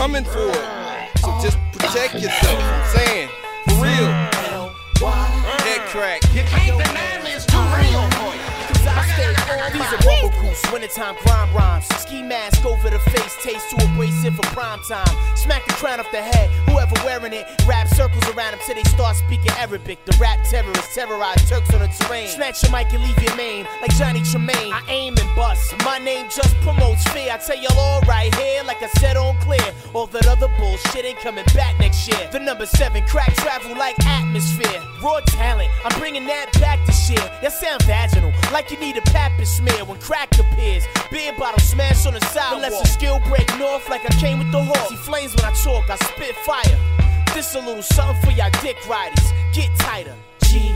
coming for it. So just protect yourself. I'm saying, for real. Head crack. You can't deny me, it's too real for you. Cause I stay on These are bubble goose, wintertime crime rhymes. Ski mask over the face, taste too abrasive for prime time. Smack the crown off the head, whoever wearing it. Wrap circles around them till they start speaking Arabic. The rap terrorists terrorize Turks on the terrain. Snatch your mic and leave your name like Johnny Tremain. I aim and bust. My name just promotes fear. I tell y'all all right here, like I said on clear. All that other bullshit ain't coming back next year. The number seven crack travel like atmosphere. Raw talent, I'm bringing that back this year. Y'all sound vaginal, like you need a pap smear when crack appears. Beer bottle smash on the sidewalk. Unless the skill break north like I came with the hawk. See flames when I talk, I spit fire. This a little something for y'all dick riders. Get tighter. G